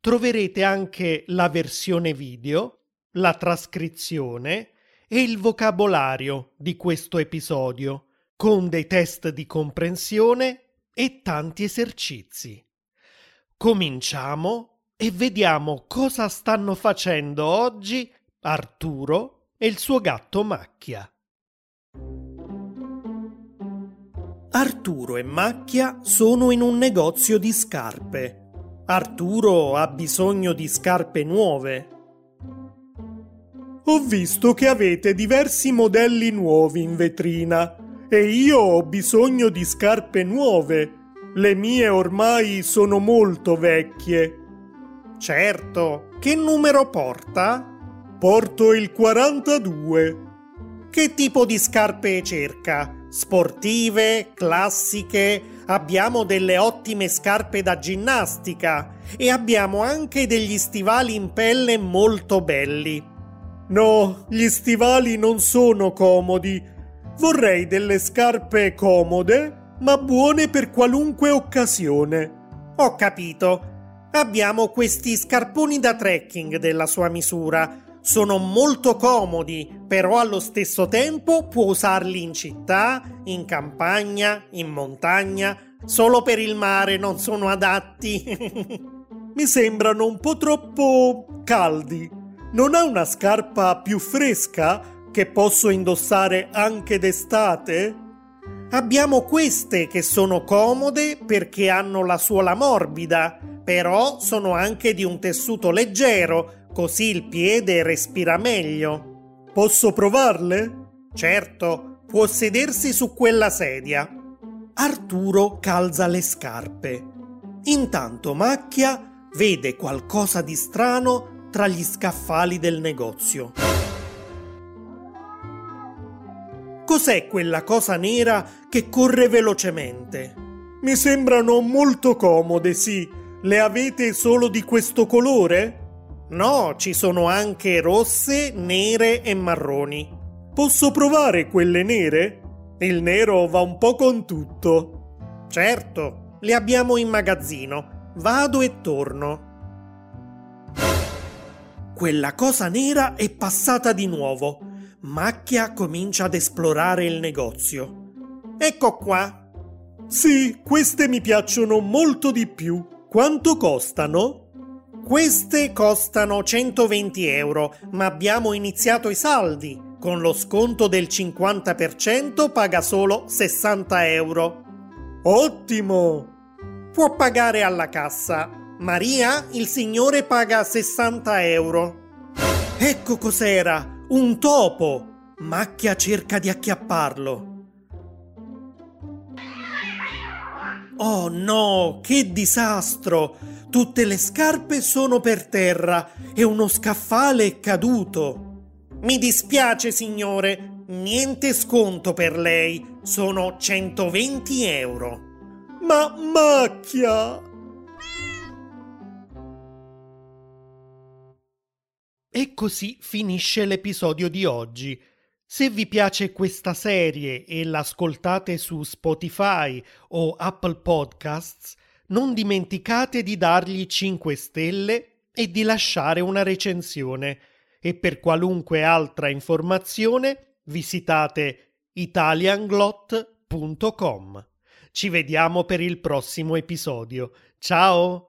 troverete anche la versione video, la trascrizione e il vocabolario di questo episodio, con dei test di comprensione e tanti esercizi. Cominciamo e vediamo cosa stanno facendo oggi Arturo e il suo gatto Macchia. Arturo e Macchia sono in un negozio di scarpe Arturo ha bisogno di scarpe nuove. Ho visto che avete diversi modelli nuovi in vetrina e io ho bisogno di scarpe nuove. Le mie ormai sono molto vecchie. Certo, che numero porta? Porto il 42. Che tipo di scarpe cerca? Sportive, classiche, abbiamo delle ottime scarpe da ginnastica e abbiamo anche degli stivali in pelle molto belli. No, gli stivali non sono comodi. Vorrei delle scarpe comode, ma buone per qualunque occasione. Ho capito. Abbiamo questi scarponi da trekking della sua misura sono molto comodi, però allo stesso tempo può usarli in città, in campagna, in montagna. Solo per il mare non sono adatti. Mi sembrano un po' troppo caldi. Non ha una scarpa più fresca che posso indossare anche d'estate? Abbiamo queste che sono comode perché hanno la suola morbida, però sono anche di un tessuto leggero così il piede respira meglio. Posso provarle? Certo, può sedersi su quella sedia. Arturo calza le scarpe. Intanto Macchia vede qualcosa di strano tra gli scaffali del negozio. Cos'è quella cosa nera che corre velocemente? Mi sembrano molto comode, sì. Le avete solo di questo colore? No, ci sono anche rosse, nere e marroni. Posso provare quelle nere? Il nero va un po' con tutto. Certo, le abbiamo in magazzino. Vado e torno. Quella cosa nera è passata di nuovo. Macchia comincia ad esplorare il negozio. Ecco qua. Sì, queste mi piacciono molto di più. Quanto costano? Queste costano 120 euro, ma abbiamo iniziato i saldi. Con lo sconto del 50% paga solo 60 euro. Ottimo! Può pagare alla cassa. Maria, il signore paga 60 euro. Ecco cos'era! Un topo! Macchia cerca di acchiapparlo. Oh no, che disastro! Tutte le scarpe sono per terra e uno scaffale è caduto. Mi dispiace, signore, niente sconto per lei. Sono 120 euro. Ma macchia! E così finisce l'episodio di oggi. Se vi piace questa serie e l'ascoltate su Spotify o Apple Podcasts, non dimenticate di dargli 5 stelle e di lasciare una recensione e per qualunque altra informazione visitate italianglot.com. Ci vediamo per il prossimo episodio. Ciao!